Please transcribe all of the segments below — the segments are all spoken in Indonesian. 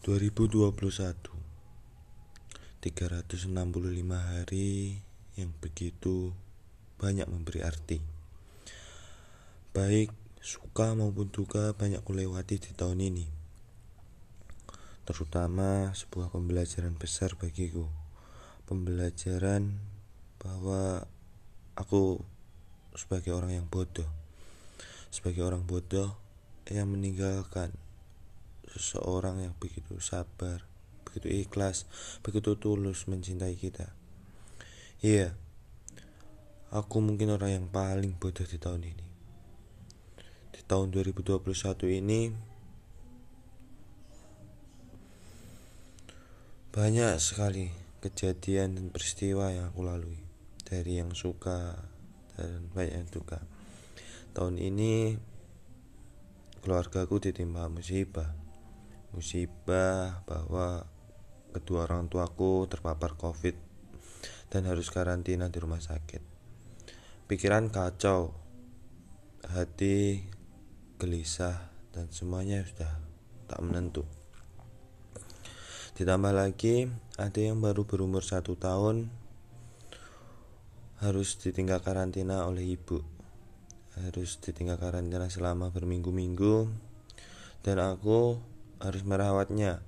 2021 365 hari yang begitu banyak memberi arti. Baik suka maupun duka banyak kulewati di tahun ini. Terutama sebuah pembelajaran besar bagiku. Pembelajaran bahwa aku sebagai orang yang bodoh. Sebagai orang bodoh yang meninggalkan seseorang yang begitu sabar, begitu ikhlas, begitu tulus mencintai kita. Iya, aku mungkin orang yang paling bodoh di tahun ini. Di tahun 2021 ini banyak sekali kejadian dan peristiwa yang aku lalui dari yang suka dan banyak yang duka. Tahun ini keluargaku ditimpa musibah musibah bahwa kedua orang tuaku terpapar covid dan harus karantina di rumah sakit. Pikiran kacau hati gelisah dan semuanya sudah tak menentu. Ditambah lagi ada yang baru berumur satu tahun harus ditinggal karantina oleh ibu. Harus ditinggal karantina selama berminggu-minggu. Dan aku harus merawatnya.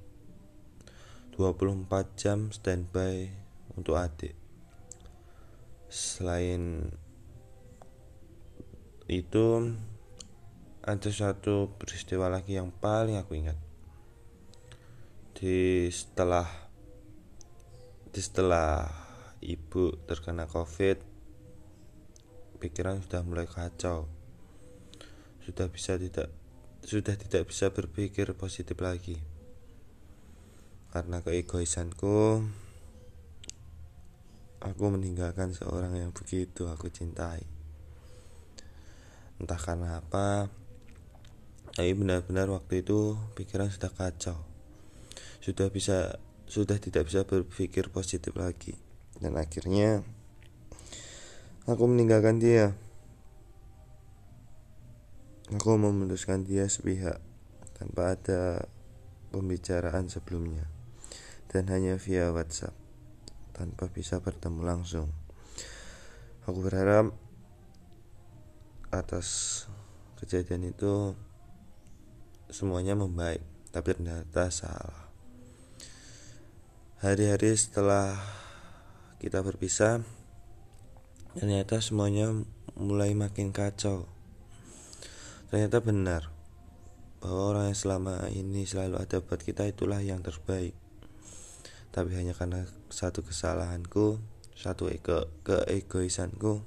24 jam standby untuk adik. Selain itu ada satu peristiwa lagi yang paling aku ingat. Di setelah di setelah ibu terkena covid pikiran sudah mulai kacau. Sudah bisa tidak sudah tidak bisa berpikir positif lagi. Karena keegoisanku aku meninggalkan seorang yang begitu aku cintai. Entah karena apa tapi benar-benar waktu itu pikiran sudah kacau. Sudah bisa sudah tidak bisa berpikir positif lagi. Dan akhirnya aku meninggalkan dia Aku memutuskan dia sepihak tanpa ada pembicaraan sebelumnya dan hanya via WhatsApp tanpa bisa bertemu langsung. Aku berharap atas kejadian itu semuanya membaik, tapi ternyata salah. Hari-hari setelah kita berpisah, ternyata semuanya mulai makin kacau. Ternyata benar bahwa orang yang selama ini selalu ada buat kita itulah yang terbaik. Tapi hanya karena satu kesalahanku, satu ego keegoisanku,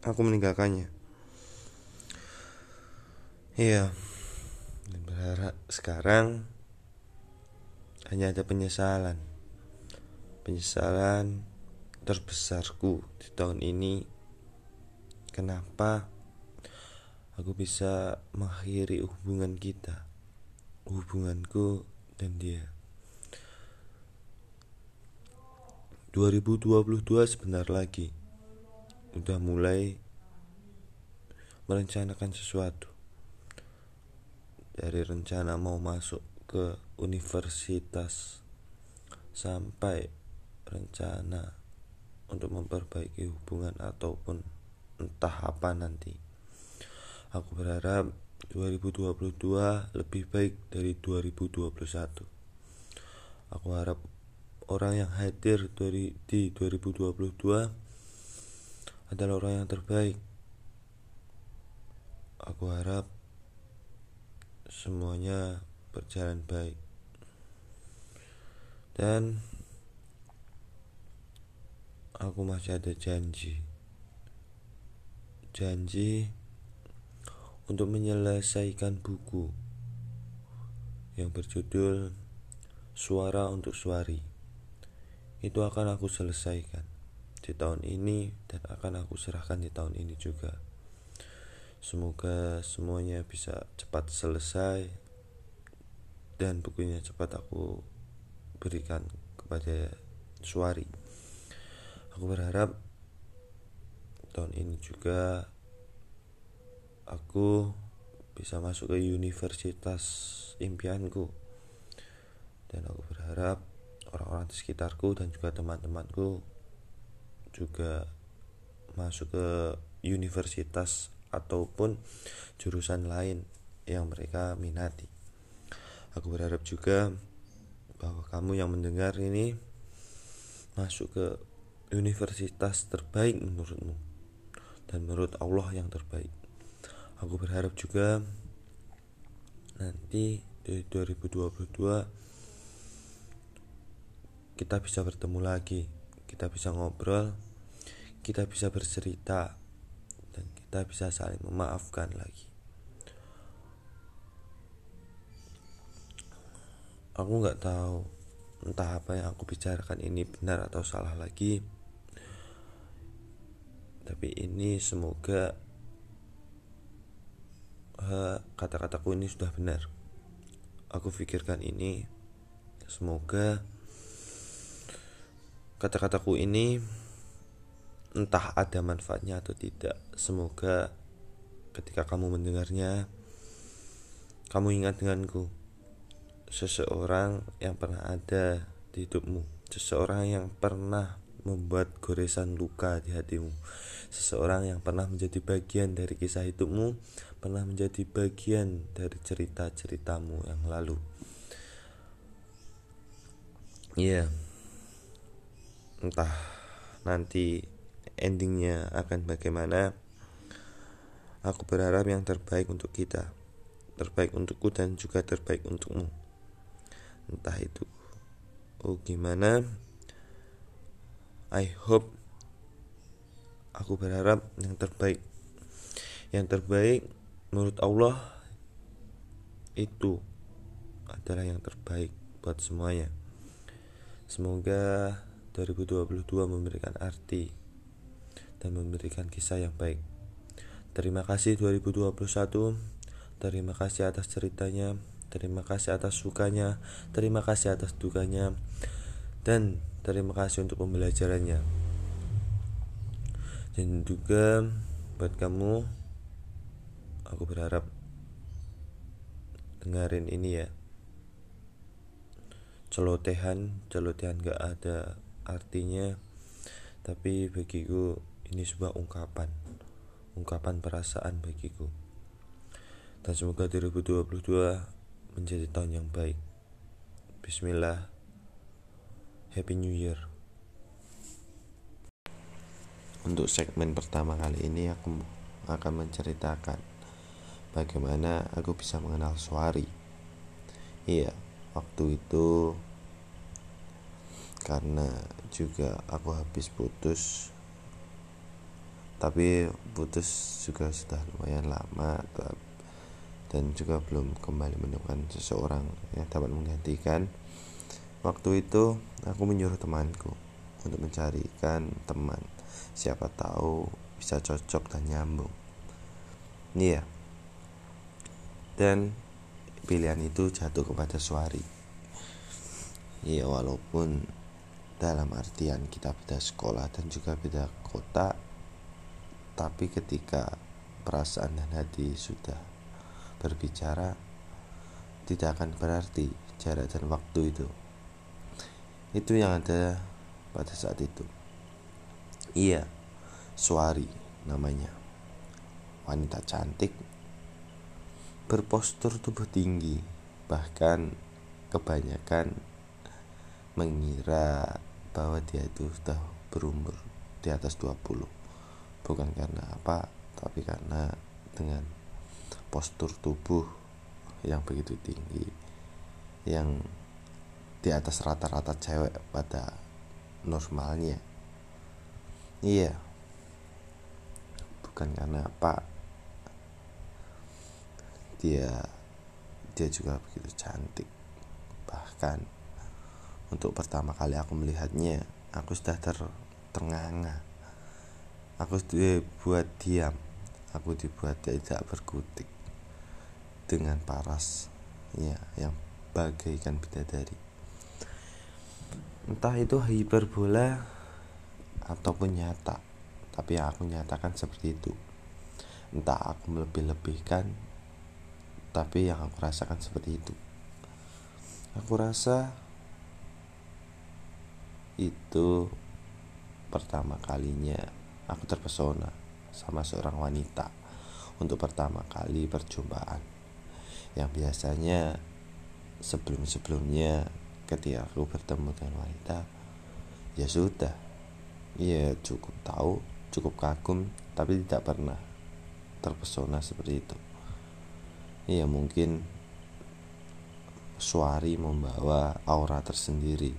aku meninggalkannya. Iya, dan berharap sekarang hanya ada penyesalan. Penyesalan terbesarku di tahun ini. Kenapa? Aku bisa mengakhiri hubungan kita, hubunganku dan dia. 2022 sebentar lagi. Udah mulai merencanakan sesuatu. Dari rencana mau masuk ke universitas sampai rencana untuk memperbaiki hubungan ataupun entah apa nanti Aku berharap 2022 lebih baik dari 2021. Aku harap orang yang hadir dari di 2022 adalah orang yang terbaik. Aku harap semuanya berjalan baik. Dan aku masih ada janji. Janji untuk menyelesaikan buku yang berjudul Suara untuk Suari. Itu akan aku selesaikan di tahun ini dan akan aku serahkan di tahun ini juga. Semoga semuanya bisa cepat selesai dan bukunya cepat aku berikan kepada Suari. Aku berharap tahun ini juga aku bisa masuk ke universitas impianku dan aku berharap orang-orang di sekitarku dan juga teman-temanku juga masuk ke universitas ataupun jurusan lain yang mereka minati. Aku berharap juga bahwa kamu yang mendengar ini masuk ke universitas terbaik menurutmu dan menurut Allah yang terbaik. Aku berharap juga nanti di 2022 kita bisa bertemu lagi, kita bisa ngobrol, kita bisa bercerita dan kita bisa saling memaafkan lagi. Aku nggak tahu entah apa yang aku bicarakan ini benar atau salah lagi. Tapi ini semoga kata-kataku ini sudah benar. Aku pikirkan ini semoga kata-kataku ini entah ada manfaatnya atau tidak. Semoga ketika kamu mendengarnya kamu ingat denganku seseorang yang pernah ada di hidupmu, seseorang yang pernah membuat goresan luka di hatimu, seseorang yang pernah menjadi bagian dari kisah hidupmu, pernah menjadi bagian dari cerita-ceritamu yang lalu. Iya, yeah. entah nanti endingnya akan bagaimana. Aku berharap yang terbaik untuk kita, terbaik untukku dan juga terbaik untukmu entah itu oh gimana I hope aku berharap yang terbaik yang terbaik menurut Allah itu adalah yang terbaik buat semuanya. Semoga 2022 memberikan arti dan memberikan kisah yang baik. Terima kasih 2021 terima kasih atas ceritanya. Terima kasih atas sukanya, terima kasih atas dukanya, dan terima kasih untuk pembelajarannya. Dan juga buat kamu, aku berharap dengerin ini ya. Celotehan, celotehan gak ada artinya, tapi bagiku ini sebuah ungkapan, ungkapan perasaan bagiku. Dan semoga 2022 menjadi tahun yang baik. Bismillah. Happy New Year. Untuk segmen pertama kali ini aku akan menceritakan bagaimana aku bisa mengenal Suari. Iya, waktu itu karena juga aku habis putus. Tapi putus juga sudah lumayan lama dan juga belum kembali menemukan seseorang yang dapat menggantikan. Waktu itu aku menyuruh temanku untuk mencarikan teman. Siapa tahu bisa cocok dan nyambung. Iya dan pilihan itu jatuh kepada Suari. Iya walaupun dalam artian kita beda sekolah dan juga beda kota tapi ketika perasaan dan hati sudah berbicara tidak akan berarti jarak dan waktu itu. Itu yang ada pada saat itu. Iya Suari namanya. Wanita cantik berpostur tubuh tinggi bahkan kebanyakan mengira bahwa dia itu sudah berumur di atas 20 bukan karena apa tapi karena dengan postur tubuh yang begitu tinggi yang di atas rata-rata cewek pada normalnya. Iya. Bukan karena apa dia dia juga begitu cantik. Bahkan untuk pertama kali aku melihatnya aku sudah ter ternganga aku dibuat diam. Aku dibuat tidak berkutik dengan paras ya yang bagaikan bidadari. Entah itu hiperbola ataupun nyata tapi yang aku nyatakan seperti itu. Entah aku melebih-lebihkan tapi yang aku rasakan seperti itu. Aku rasa itu pertama kalinya aku terpesona sama seorang wanita untuk pertama kali perjumpaan yang biasanya sebelum-sebelumnya ketika aku bertemu dengan wanita ya sudah. Ya cukup tahu cukup kagum tapi tidak pernah terpesona seperti itu ya mungkin suari membawa aura tersendiri.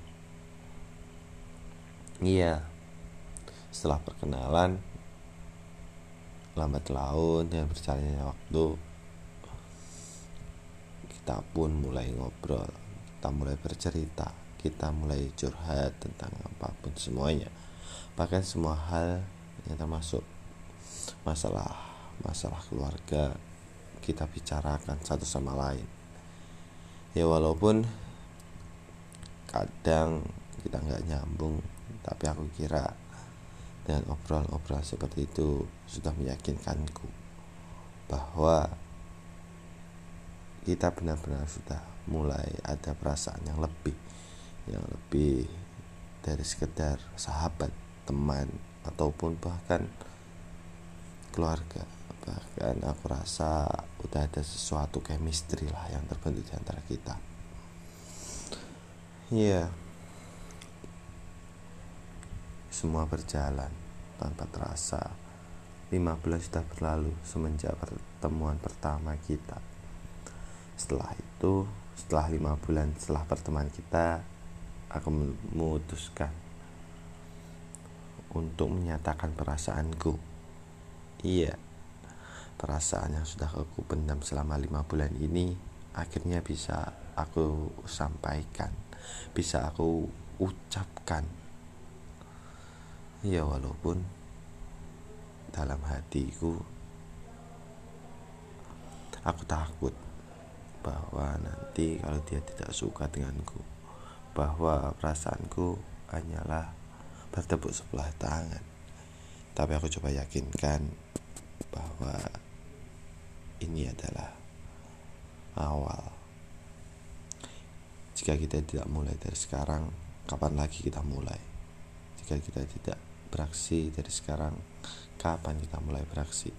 Iya setelah perkenalan lambat laun yang berjalannya waktu kita pun mulai ngobrol kita mulai bercerita kita mulai curhat tentang apa pun semuanya. Bahkan semua hal yang termasuk masalah masalah keluarga kita bicarakan satu sama lain ya walaupun kadang kita nggak nyambung tapi aku kira dengan obrolan-obrolan seperti itu sudah meyakinkanku bahwa kita benar-benar sudah mulai ada perasaan yang lebih yang lebih dari sekedar sahabat, teman ataupun bahkan keluarga. Bahkan aku rasa udah ada sesuatu chemistry lah yang terbentuk di antara kita. Iya. Yeah semua berjalan tanpa terasa. 5 bulan sudah berlalu semenjak pertemuan pertama kita. Setelah itu, setelah lima bulan setelah pertemuan kita, aku memutuskan untuk menyatakan perasaanku. Iya, perasaan yang sudah aku pendam selama lima bulan ini akhirnya bisa aku sampaikan, bisa aku ucapkan. Ya walaupun dalam hatiku aku takut bahwa nanti kalau dia tidak suka denganku bahwa perasaanku hanyalah bertepuk sebelah tangan. Tapi aku coba yakinkan bahwa ini adalah awal. Jika kita tidak mulai dari sekarang kapan lagi kita mulai? Jika kita tidak beraksi dari sekarang kapan kita mulai beraksi?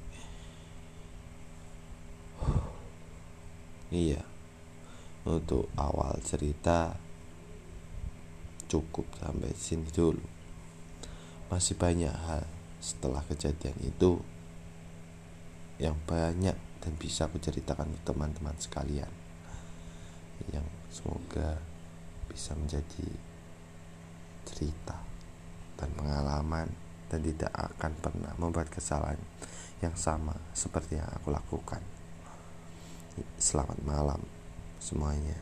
Iya. Untuk awal cerita cukup sampai sini dulu. Masih banyak hal setelah kejadian itu yang banyak dan bisa aku ceritakan ke teman-teman sekalian yang semoga bisa menjadi cerita dan pengalaman dan tidak akan pernah membuat kesalahan yang sama seperti yang aku lakukan. Selamat malam semuanya.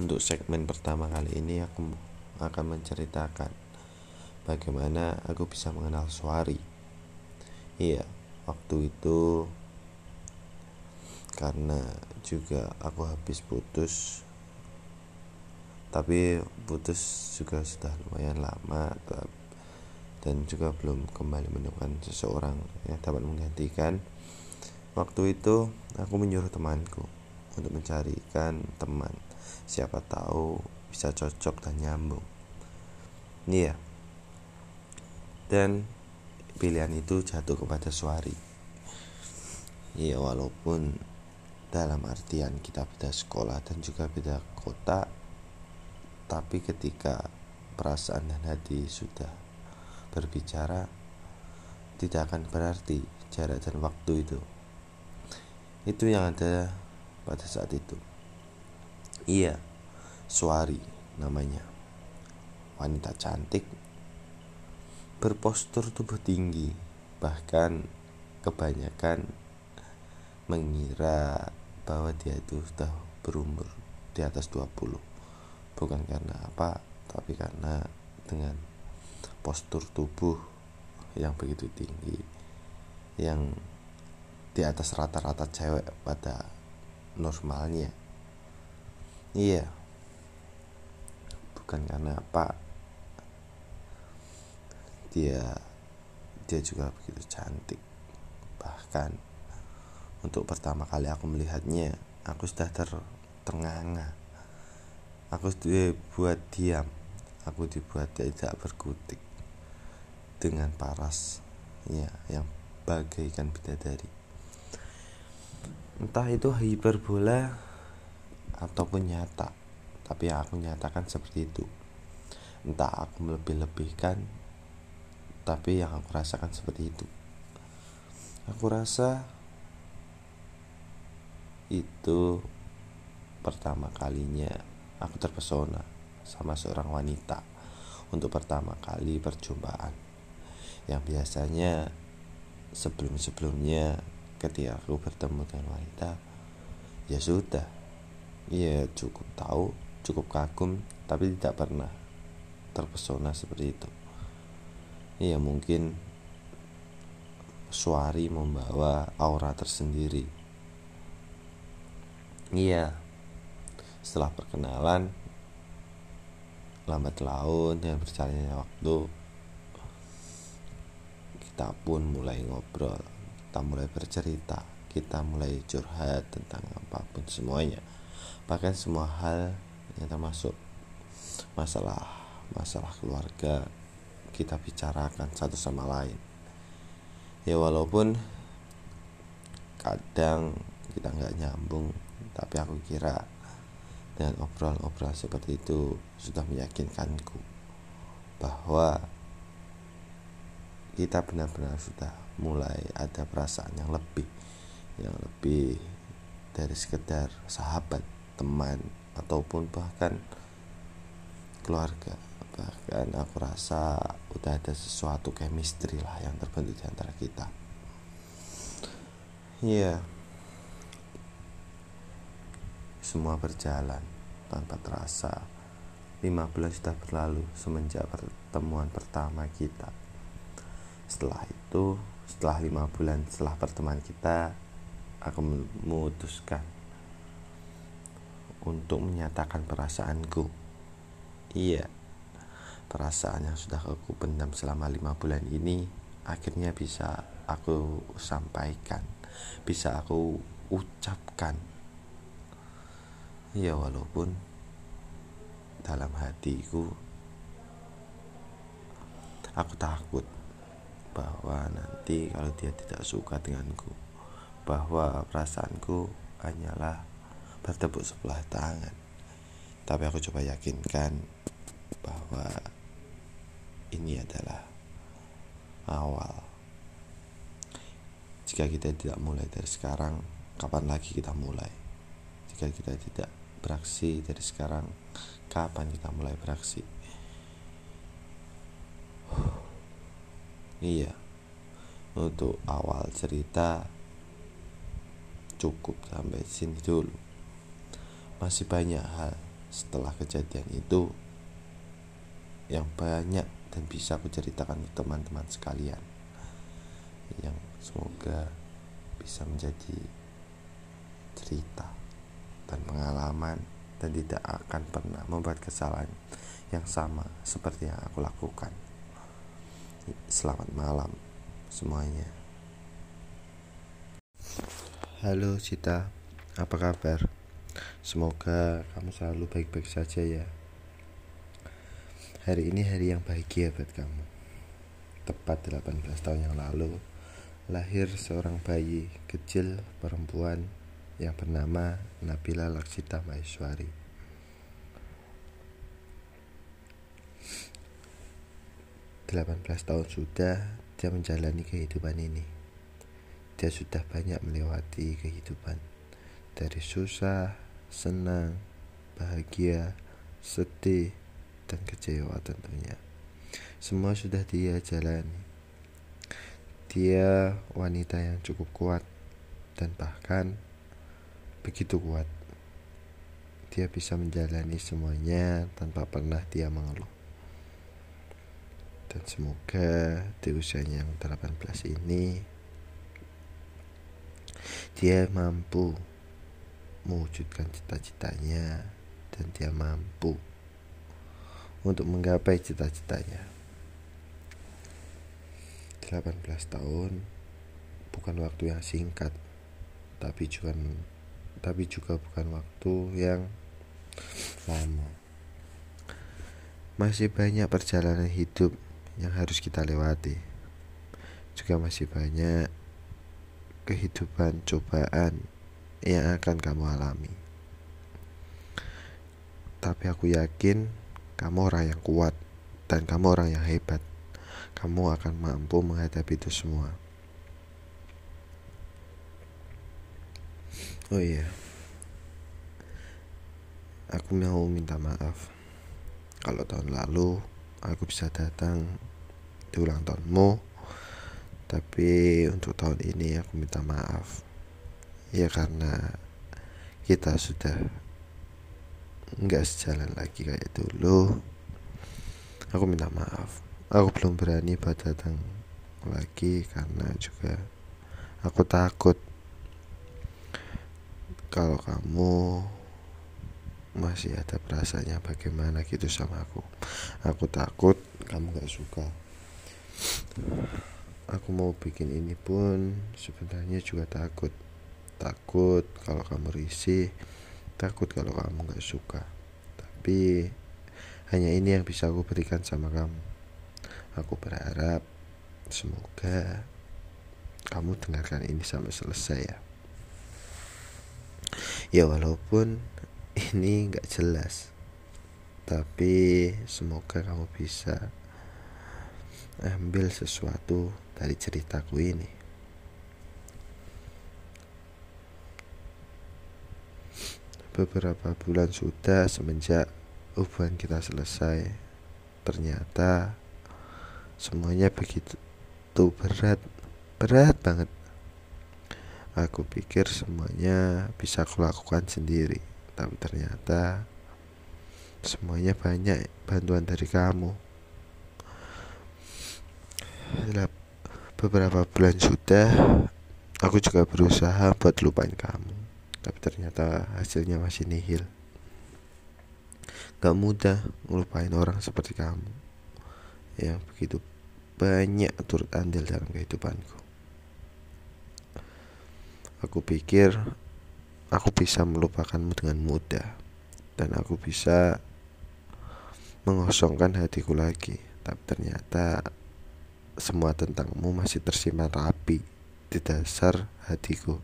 Untuk segmen pertama kali ini aku akan menceritakan bagaimana aku bisa mengenal Suari. Iya, waktu itu karena juga aku habis putus. Tapi putus juga sudah lumayan lama dan juga belum kembali menemukan seseorang yang dapat menggantikan. Waktu itu aku menyuruh temanku untuk mencarikan teman. Siapa tahu bisa cocok dan nyambung. Iya. Dan pilihan itu jatuh kepada Suari iya walaupun dalam artian kita beda sekolah dan juga beda kota tapi ketika perasaan dan hati sudah berbicara, tidak akan berarti jarak dan waktu itu. Itu yang ada pada saat itu. Iya, Suari namanya. Wanita cantik, berpostur tubuh tinggi, bahkan kebanyakan mengira bahwa dia itu sudah berumur di atas 20 bukan karena apa tapi karena dengan postur tubuh yang begitu tinggi yang di atas rata-rata cewek pada normalnya. Iya. Bukan karena apa dia dia juga begitu cantik. Bahkan untuk pertama kali aku melihatnya aku sudah ter ternganga. Aku dibuat diam. Aku dibuat tidak berkutik dengan paras ya yang bagaikan bidadari. Entah itu hiperbola ataupun nyata tapi yang aku nyatakan seperti itu. Entah aku melebih-lebihkan tapi yang aku rasakan seperti itu. Aku rasa itu pertama kalinya aku terpesona sama seorang wanita untuk pertama kali perjumpaan. Yang biasanya sebelum-sebelumnya ketika aku bertemu dengan wanita ya sudah. Ya cukup tahu cukup kagum tapi tidak pernah terpesona seperti itu ya mungkin Suari membawa aura tersendiri. Iya setelah perkenalan lambat laun dan berjalannya waktu kita pun mulai ngobrol kita mulai bercerita kita mulai curhat tentang apa pun semuanya. Bahkan semua hal yang termasuk masalah masalah keluarga kita bicarakan satu sama lain ya walaupun kadang kita nggak nyambung tapi aku kira dengan obrolan-obrolan seperti itu sudah meyakinkanku bahwa kita benar-benar sudah mulai ada perasaan yang lebih yang lebih dari sekedar sahabat, teman ataupun bahkan keluarga. Bahkan aku rasa udah ada sesuatu chemistry lah yang terbentuk di antara kita. Iya. Yeah semua berjalan tanpa terasa. 15 sudah berlalu semenjak pertemuan pertama kita. Setelah itu, setelah lima bulan setelah pertemuan kita, aku memutuskan untuk menyatakan perasaanku. Iya, perasaan yang sudah aku pendam selama lima bulan ini akhirnya bisa aku sampaikan, bisa aku ucapkan. Ya walaupun dalam hatiku aku takut bahwa nanti kalau dia tidak suka denganku bahwa perasaanku hanyalah bertepuk sebelah tangan. Tapi aku coba yakinkan bahwa ini adalah awal. Jika kita tidak mulai dari sekarang kapan lagi kita mulai? Jika kita tidak beraksi dari sekarang kapan kita mulai beraksi? Iya untuk awal cerita cukup sampai sini dulu. Masih banyak hal setelah kejadian itu yang banyak dan bisa aku ceritakan ke teman-teman sekalian yang semoga bisa menjadi cerita dan pengalaman dan tidak akan pernah membuat kesalahan yang sama seperti yang aku lakukan. Selamat malam semuanya. Halo Cita, apa kabar? Semoga kamu selalu baik-baik saja ya. Hari ini hari yang bahagia buat kamu. Tepat 18 tahun yang lalu, lahir seorang bayi kecil perempuan yang bernama Nabila Laksita Maheswari. Delapan belas tahun sudah dia menjalani kehidupan ini. Dia sudah banyak melewati kehidupan dari susah, senang, bahagia, sedih, dan kecewa tentunya. Semua sudah dia jalani. Dia wanita yang cukup kuat dan bahkan begitu kuat. Dia bisa menjalani semuanya tanpa pernah dia mengeluh. Dan semoga di usianya yang 18 ini dia mampu mewujudkan cita-citanya dan dia mampu untuk menggapai cita-citanya. 18 tahun bukan waktu yang singkat, tapi juga tapi juga bukan waktu yang lama Masih banyak perjalanan hidup yang harus kita lewati. Juga masih banyak kehidupan cobaan yang akan kamu alami. Tapi aku yakin kamu orang yang kuat dan kamu orang yang hebat. Kamu akan mampu menghadapi itu semua. Oh iya, aku mau minta maaf kalau tahun lalu aku bisa datang di ulang tahunmu, tapi untuk tahun ini aku minta maaf. Ya karena kita sudah nggak sejalan lagi kayak dulu. Aku minta maaf. Aku belum berani buat datang lagi karena juga aku takut kalau kamu masih ada perasaannya bagaimana gitu sama aku aku takut kamu gak suka aku mau bikin ini pun sebenarnya juga takut takut kalau kamu risih takut kalau kamu gak suka. Tapi hanya ini yang bisa aku berikan sama kamu. Aku berharap semoga kamu dengarkan ini sampai selesai ya. Ya walaupun ini nggak jelas tapi semoga kamu bisa ambil sesuatu dari ceritaku ini beberapa bulan sudah semenjak hubungan kita selesai. Ternyata semuanya begitu berat berat banget. Aku pikir semuanya bisa aku lakukan sendiri, tapi ternyata semuanya banyak bantuan dari kamu. Beberapa bulan sudah, aku juga berusaha buat lupain kamu, tapi ternyata hasilnya masih nihil. Gak mudah ngelupain orang seperti kamu yang begitu banyak turut andil dalam kehidupanku. Aku pikir aku bisa melupakanmu dengan mudah dan aku bisa mengosongkan hatiku lagi. Tapi ternyata semua tentangmu masih tersimpan rapi di dasar hatiku.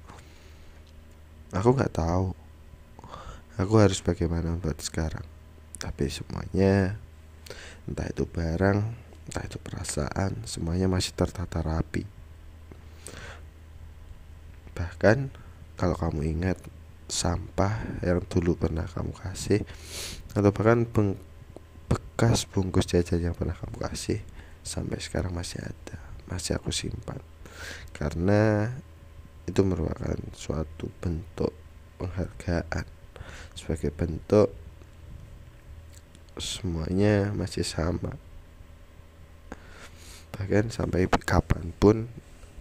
Aku nggak tahu aku harus bagaimana buat sekarang. Tapi semuanya entah itu barang, entah itu perasaan, semuanya masih tertata rapi. Bahkan kalau kamu ingat sampah yang dulu pernah kamu kasih atau bahkan bekas bungkus jajan yang pernah kamu kasih sampai sekarang masih ada, masih aku simpan. Karena itu merupakan suatu bentuk penghargaan. Sebagai bentuk semuanya masih sama. Bahkan sampai kapan pun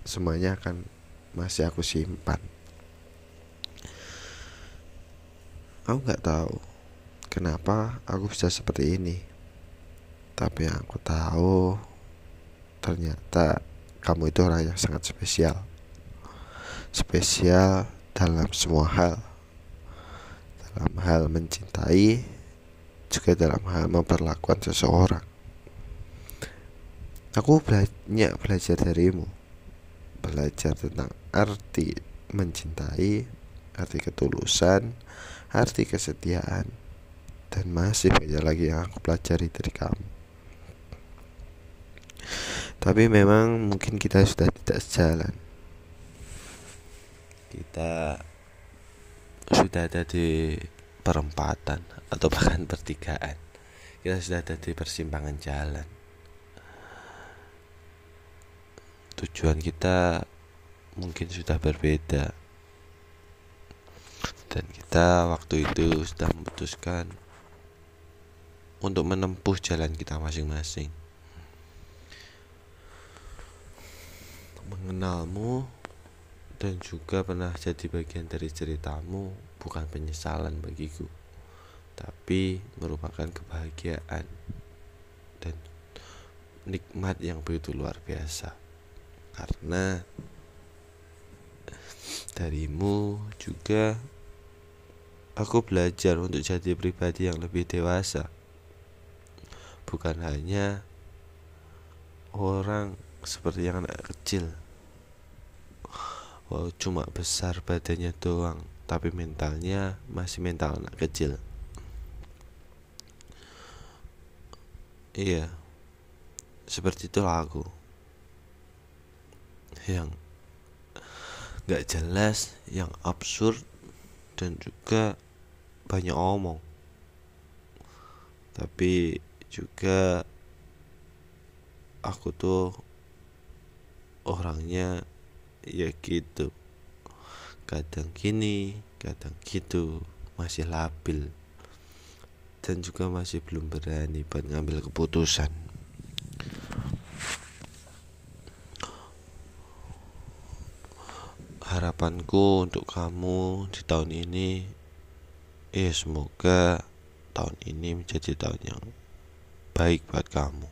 semuanya akan masih aku simpan. Aku nggak tahu kenapa aku bisa seperti ini. Tapi yang aku tahu ternyata kamu itu orang yang sangat spesial spesial dalam semua hal dalam hal mencintai juga dalam hal memperlakukan seseorang aku banyak belajar darimu belajar tentang arti mencintai, arti ketulusan, arti kesetiaan, dan masih banyak lagi yang aku pelajari dari kamu. Tapi memang mungkin kita sudah tidak sejalan. Kita sudah ada di perempatan atau bahkan pertigaan. Kita sudah ada di persimpangan jalan. Tujuan kita mungkin sudah berbeda dan kita waktu itu sudah memutuskan untuk menempuh jalan kita masing-masing mengenalmu dan juga pernah jadi bagian dari ceritamu bukan penyesalan bagiku tapi merupakan kebahagiaan dan nikmat yang begitu luar biasa. Karena darimu juga aku belajar untuk jadi pribadi yang lebih dewasa. Bukan hanya orang seperti yang anak kecil wow cuma besar badannya doang tapi mentalnya masih mental anak kecil. Iya seperti itulah aku. Yang gak jelas yang absurd dan juga banyak omong. Tapi juga aku tuh orangnya ya gitu. Kadang gini kadang gitu. Masih labil. Dan juga masih belum berani buat ngambil keputusan. Harapanku untuk kamu di tahun ini ya semoga tahun ini menjadi tahun yang baik buat kamu.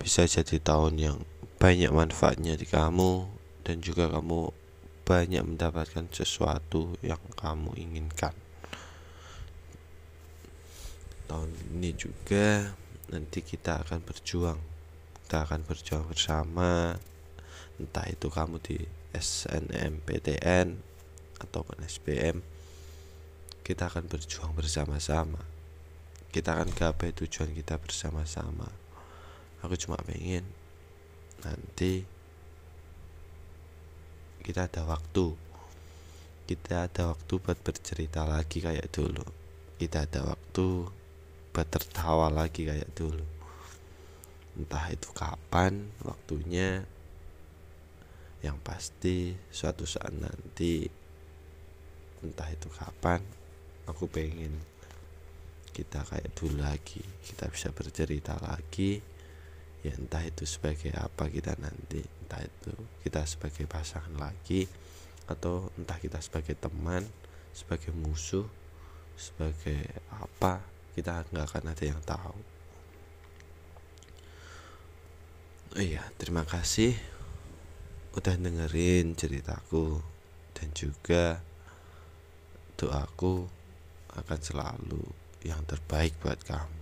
Bisa jadi tahun yang banyak manfaatnya di kamu dan juga kamu banyak mendapatkan sesuatu yang kamu inginkan. Tahun ini juga nanti kita akan berjuang. Kita akan berjuang bersama. Entah itu kamu di SNMPTN ataupun SBM kita akan berjuang bersama-sama. Kita akan gapai tujuan kita bersama-sama. Aku cuma pengen nanti kita ada waktu. Kita ada waktu buat bercerita lagi kayak dulu. Kita ada waktu buat tertawa lagi kayak dulu. Entah itu kapan waktunya. Yang pasti suatu saat nanti entah itu kapan aku pengen kita kayak dulu lagi. Kita bisa bercerita lagi ya entah itu sebagai apa kita nanti entah itu kita sebagai pasangan lagi atau entah kita sebagai teman sebagai musuh sebagai apa kita nggak akan ada yang tahu. Iya terima kasih udah dengerin ceritaku dan juga doaku akan selalu yang terbaik buat kamu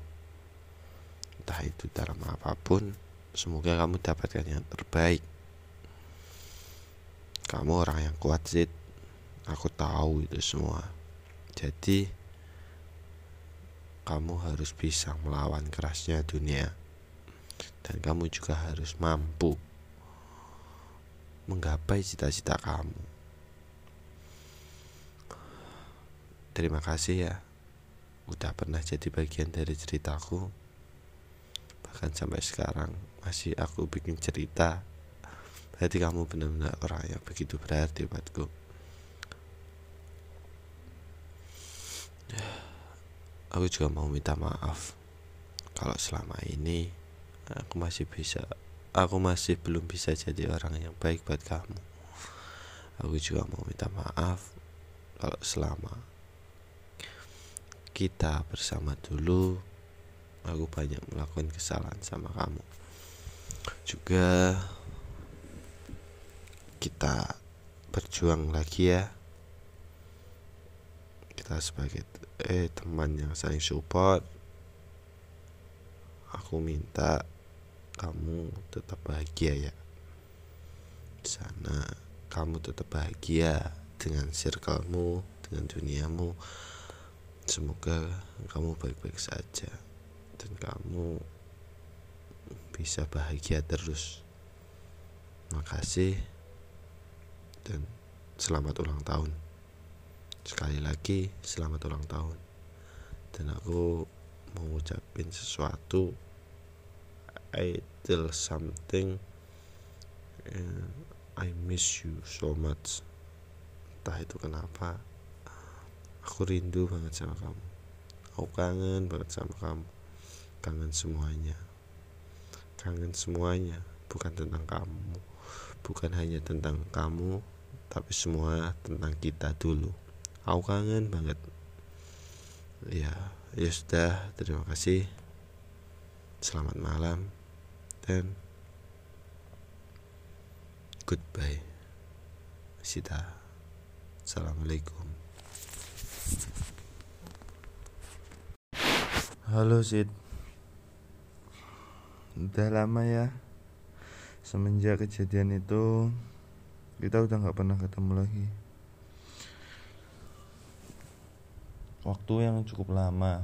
entah itu dalam apa pun semoga kamu dapatkan yang terbaik. Kamu orang yang kuat sih aku tahu itu semua. Jadi kamu harus bisa melawan kerasnya dunia. Dan kamu juga harus mampu menggapai cita-cita kamu. Terima kasih ya. Udah pernah jadi bagian dari ceritaku bahkan sampai sekarang masih aku bikin cerita. Berarti kamu benar-benar orang yang begitu berarti buatku. Aku juga mau minta maaf kalau selama ini aku masih bisa aku masih belum bisa jadi orang yang baik buat kamu. Aku juga mau minta maaf kalau selama kita bersama dulu aku banyak melakukan kesalahan sama kamu. Juga kita berjuang lagi ya. Kita sebagai eh teman yang saling support. Aku minta kamu tetap bahagia ya. Di sana kamu tetap bahagia dengan circlemu dengan duniamu. Semoga kamu baik-baik saja dan kamu bisa bahagia terus. Makasih dan selamat ulang tahun. Sekali lagi selamat ulang tahun. Dan aku mau sesuatu I tell something and I miss you so much. Entah itu kenapa aku rindu banget sama kamu. Aku kangen banget sama kamu kangen semuanya. Kangen semuanya bukan tentang kamu. Bukan hanya tentang kamu tapi semua tentang kita dulu. Aku kangen banget. Ya ya sudah. Terima kasih. Selamat malam dan goodbye. Sita. Assalamualaikum. Halo Sid udah lama ya. Semenjak kejadian itu kita udah nggak pernah ketemu lagi. Waktu yang cukup lama.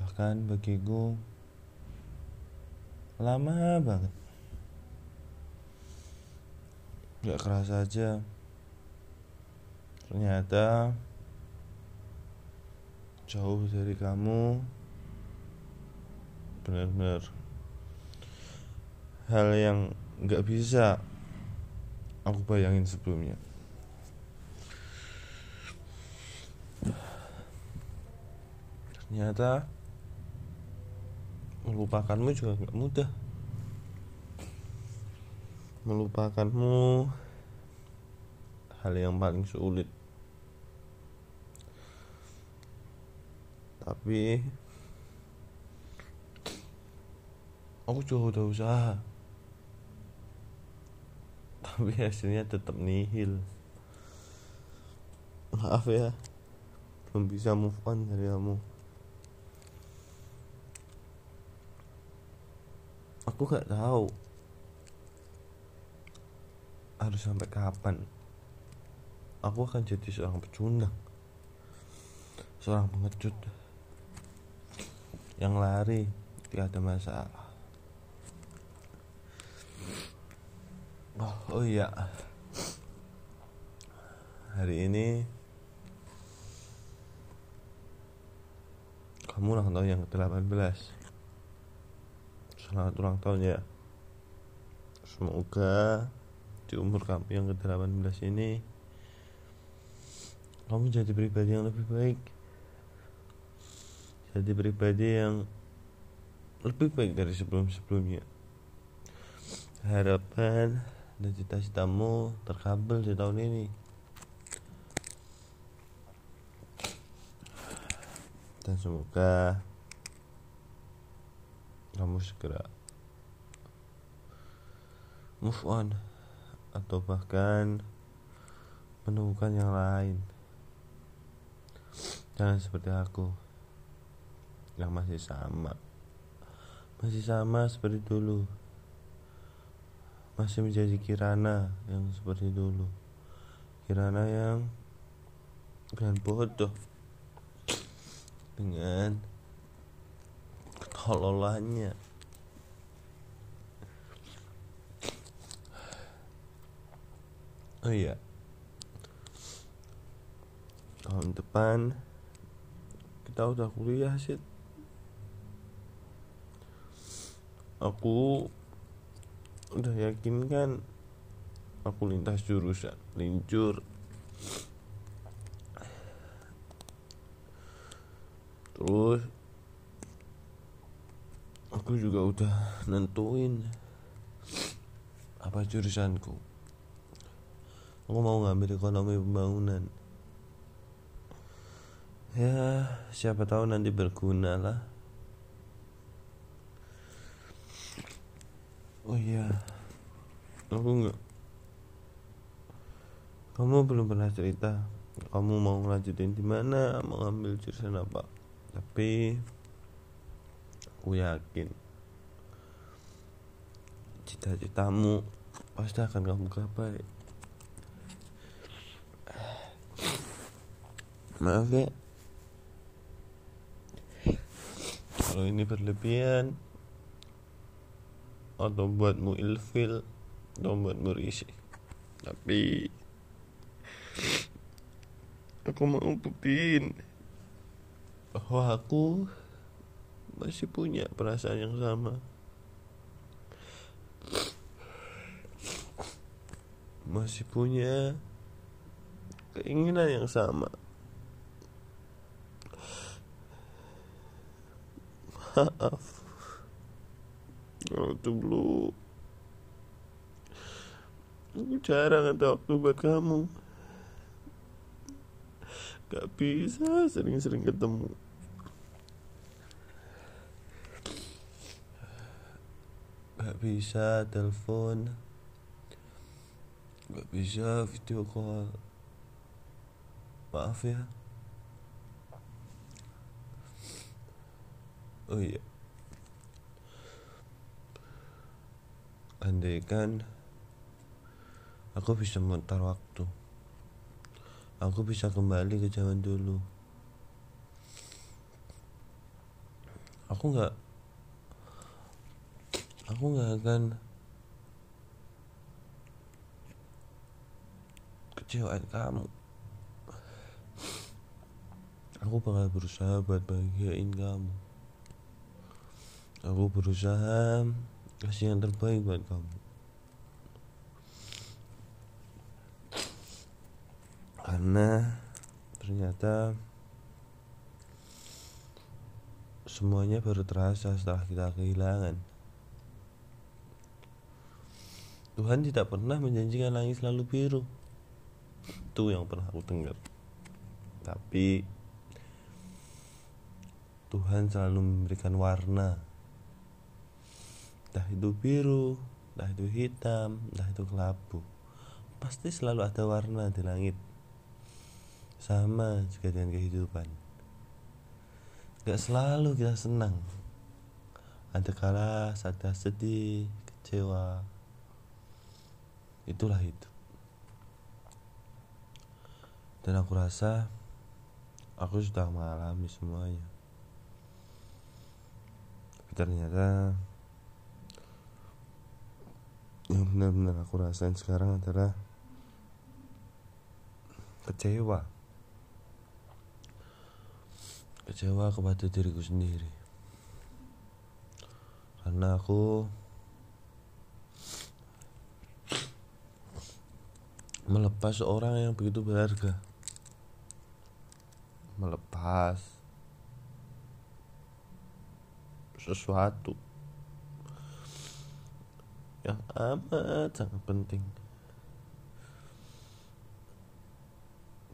Bahkan bagiku lama banget. Gak kerasa aja. Ternyata Jauh dari kamu Benar-benar Hal yang gak bisa Aku bayangin sebelumnya. Ternyata Melupakanmu juga gak mudah. Melupakanmu hal yang paling sulit. Tapi aku juga udah usaha. Tapi hasilnya tetap nihil. Maaf ya. Belum bisa move on dari kamu. Aku gak tahu. Harus sampai kapan? Aku akan jadi seorang pecundang. Seorang pengecut. Yang lari ketika ada masalah oh, oh iya. Hari ini kamu ulang tahun yang ke-18 selamat ulang tahun ya. Semoga di umur kamu yang ke-18 ini kamu jadi pribadi yang lebih baik. Jadi pribadi yang lebih baik dari sebelum-sebelumnya. Harapan dan cita-citamu terkabul di tahun ini. Dan semoga kamu segera move on atau bahkan menemukan yang lain. Jangan seperti aku yang masih sama. Masih sama seperti dulu masih menjadi Kirana yang seperti dulu. Kirana yang dengan bodoh dengan ketololannya oh iya. Tahun depan kita udah kuliah sih aku udah yakin kan? Aku lintas jurusan lincur. Terus aku juga udah nentuin apa jurusanku. Aku mau ngambil ekonomi pembangunan. Ya siapa tahu nanti berguna lah oh iya. Aku nggak. Kamu belum pernah cerita kamu mau ngelanjutin di mana mau ngambil jurusan apa. Tapi aku yakin cita-citamu pasti akan kamu gapai. Maaf ya. Kalau ini berlebihan atau buatmu ilfil atau buatmu risih. Tapi aku mau buktiin bahwa aku masih punya perasaan yang sama. Masih punya keinginan yang sama. Maaf kalau dulu aku jarang ada waktu buat kamu. Gak bisa sering-sering ketemu. Gak bisa telepon. Gak bisa video call. Maaf ya. Oh iya andaikan aku bisa memutar waktu aku bisa kembali ke zaman dulu. Aku nggak aku nggak akan kecewain kamu. Aku bakal berusaha buat bahagiain kamu. Aku berusaha kasih yang terbaik buat kamu. Karena ternyata semuanya baru terasa setelah kita kehilangan. Tuhan tidak pernah menjanjikan langit selalu biru. Itu yang pernah aku dengar. Tapi Tuhan selalu memberikan warna entah itu biru entah itu hitam entah itu kelabu. Pasti selalu ada warna di langit. Sama juga dengan kehidupan. Gak selalu kita senang. Ada kala saat sedih, kecewa. Itulah itu Dan aku rasa Aku sudah mengalami semuanya. Tapi ternyata Yang benar-benar aku rasain sekarang adalah Kecewa. Kecewa kepada diriku sendiri. Karena aku melepas orang yang begitu berharga. Melepas sesuatu yang amat sangat penting.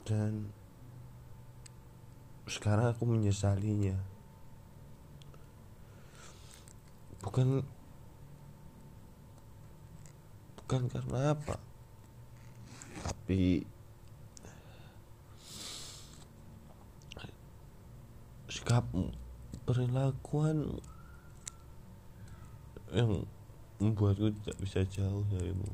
Dan sekarang aku menyesalinya. Bukan bukan karena apa tapi sikapmu perilakuan yang membuatku tidak bisa jauh darimu.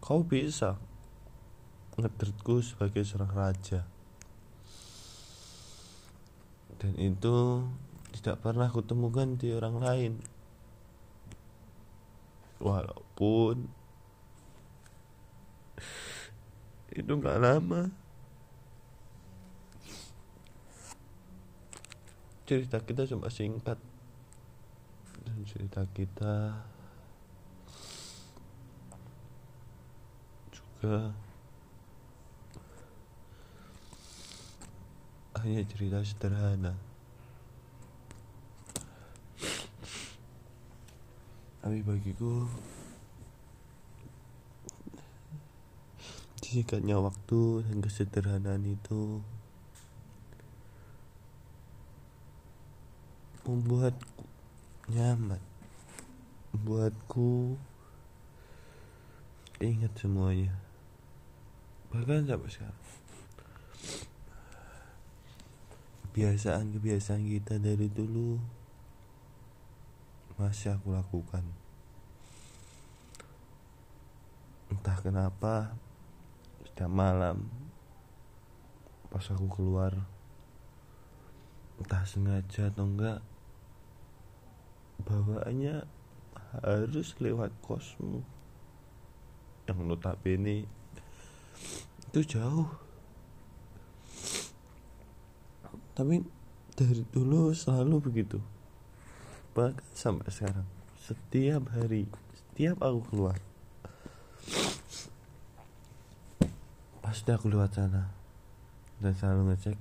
Kau bisa ngedretku sebagai seorang raja. Dan itu tidak pernah kutemukan di orang lain. Walaupun itu gak lama cerita kita cuma singkat. Dan cerita kita juga hanya cerita sederhana. Tapi bagiku singkatnya waktu dan kesederhanaan itu membuatku nyaman. Membuatku ingat semuanya. Bahkan sampai sekarang. Kebiasaan-kebiasaan kita dari dulu masih aku lakukan. Entah kenapa setiap malam pas aku keluar entah sengaja atau enggak bawaannya harus lewat kosmu. Yang notabene itu jauh. Tapi dari dulu selalu begitu. Bahkan sampai sekarang setiap hari setiap aku keluar pasti aku lewat sana. Dan selalu ngecek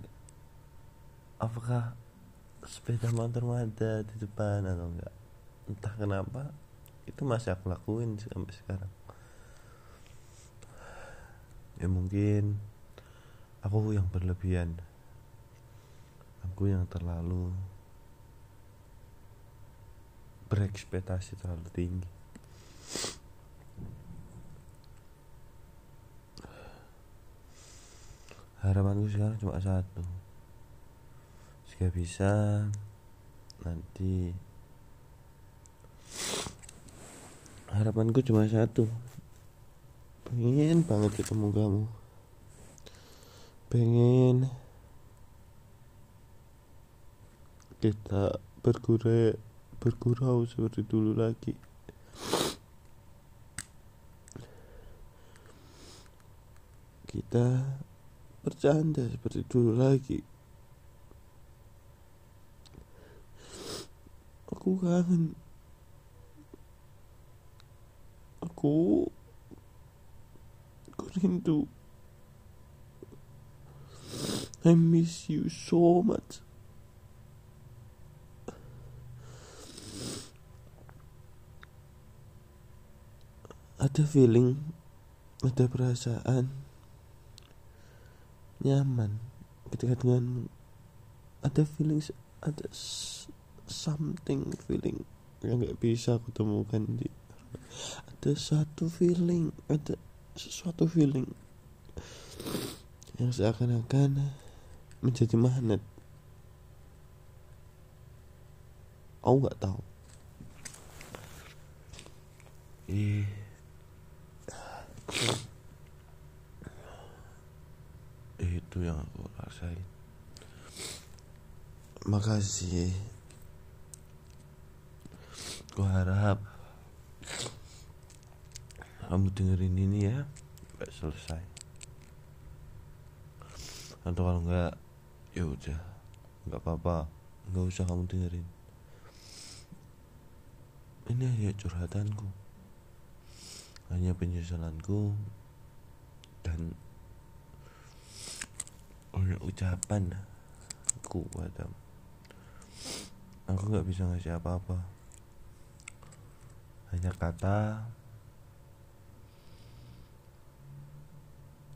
apakah sepeda motor ada di depan atau enggak. Entah kenapa itu masih aku lakuin sampai sekarang. Ya mungkin aku yang berlebihan. Aku yang terlalu berekspektasi terlalu tinggi. Harapanku sekarang cuma satu jika bisa. Nanti. Harapanku cuma satu. Pengen banget ketemu kamu. Pengen kita bergurau bergurau seperti dulu lagi. Kita bercanda seperti dulu lagi aku kangen. Aku aku rindu. I miss you so much. Ada feeling ada perasaan nyaman ketika dengan ada feeling ada something feeling. Yang nggak bisa aku temukan di ada satu feeling ada sesuatu feeling yang seakan-akan menjadi magnet. Aku nggak tahu. Eh. Itu yang aku rasain. Makasih aku harap kamu dengerin ini ya sampai selesai. Atau kalau enggak ya udah nggak apa-apa nggak usah kamu dengerin. Ini hanya curhatanku hanya penyesalanku dan ucapan padamu. Aku nggak bisa ngasih apa-apa hanya kata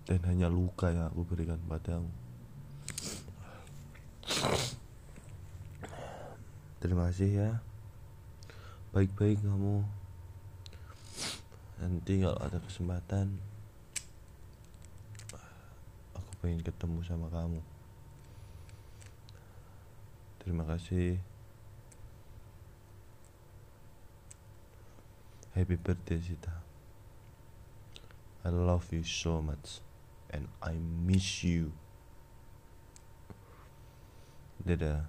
dan hanya luka yang aku berikan padamu. Terima kasih ya. Baik-baik kamu. Nanti kalau ada kesempatan aku pengen ketemu sama kamu. Terima kasih happy birthday Sita. I love you so much and I miss you. Dadah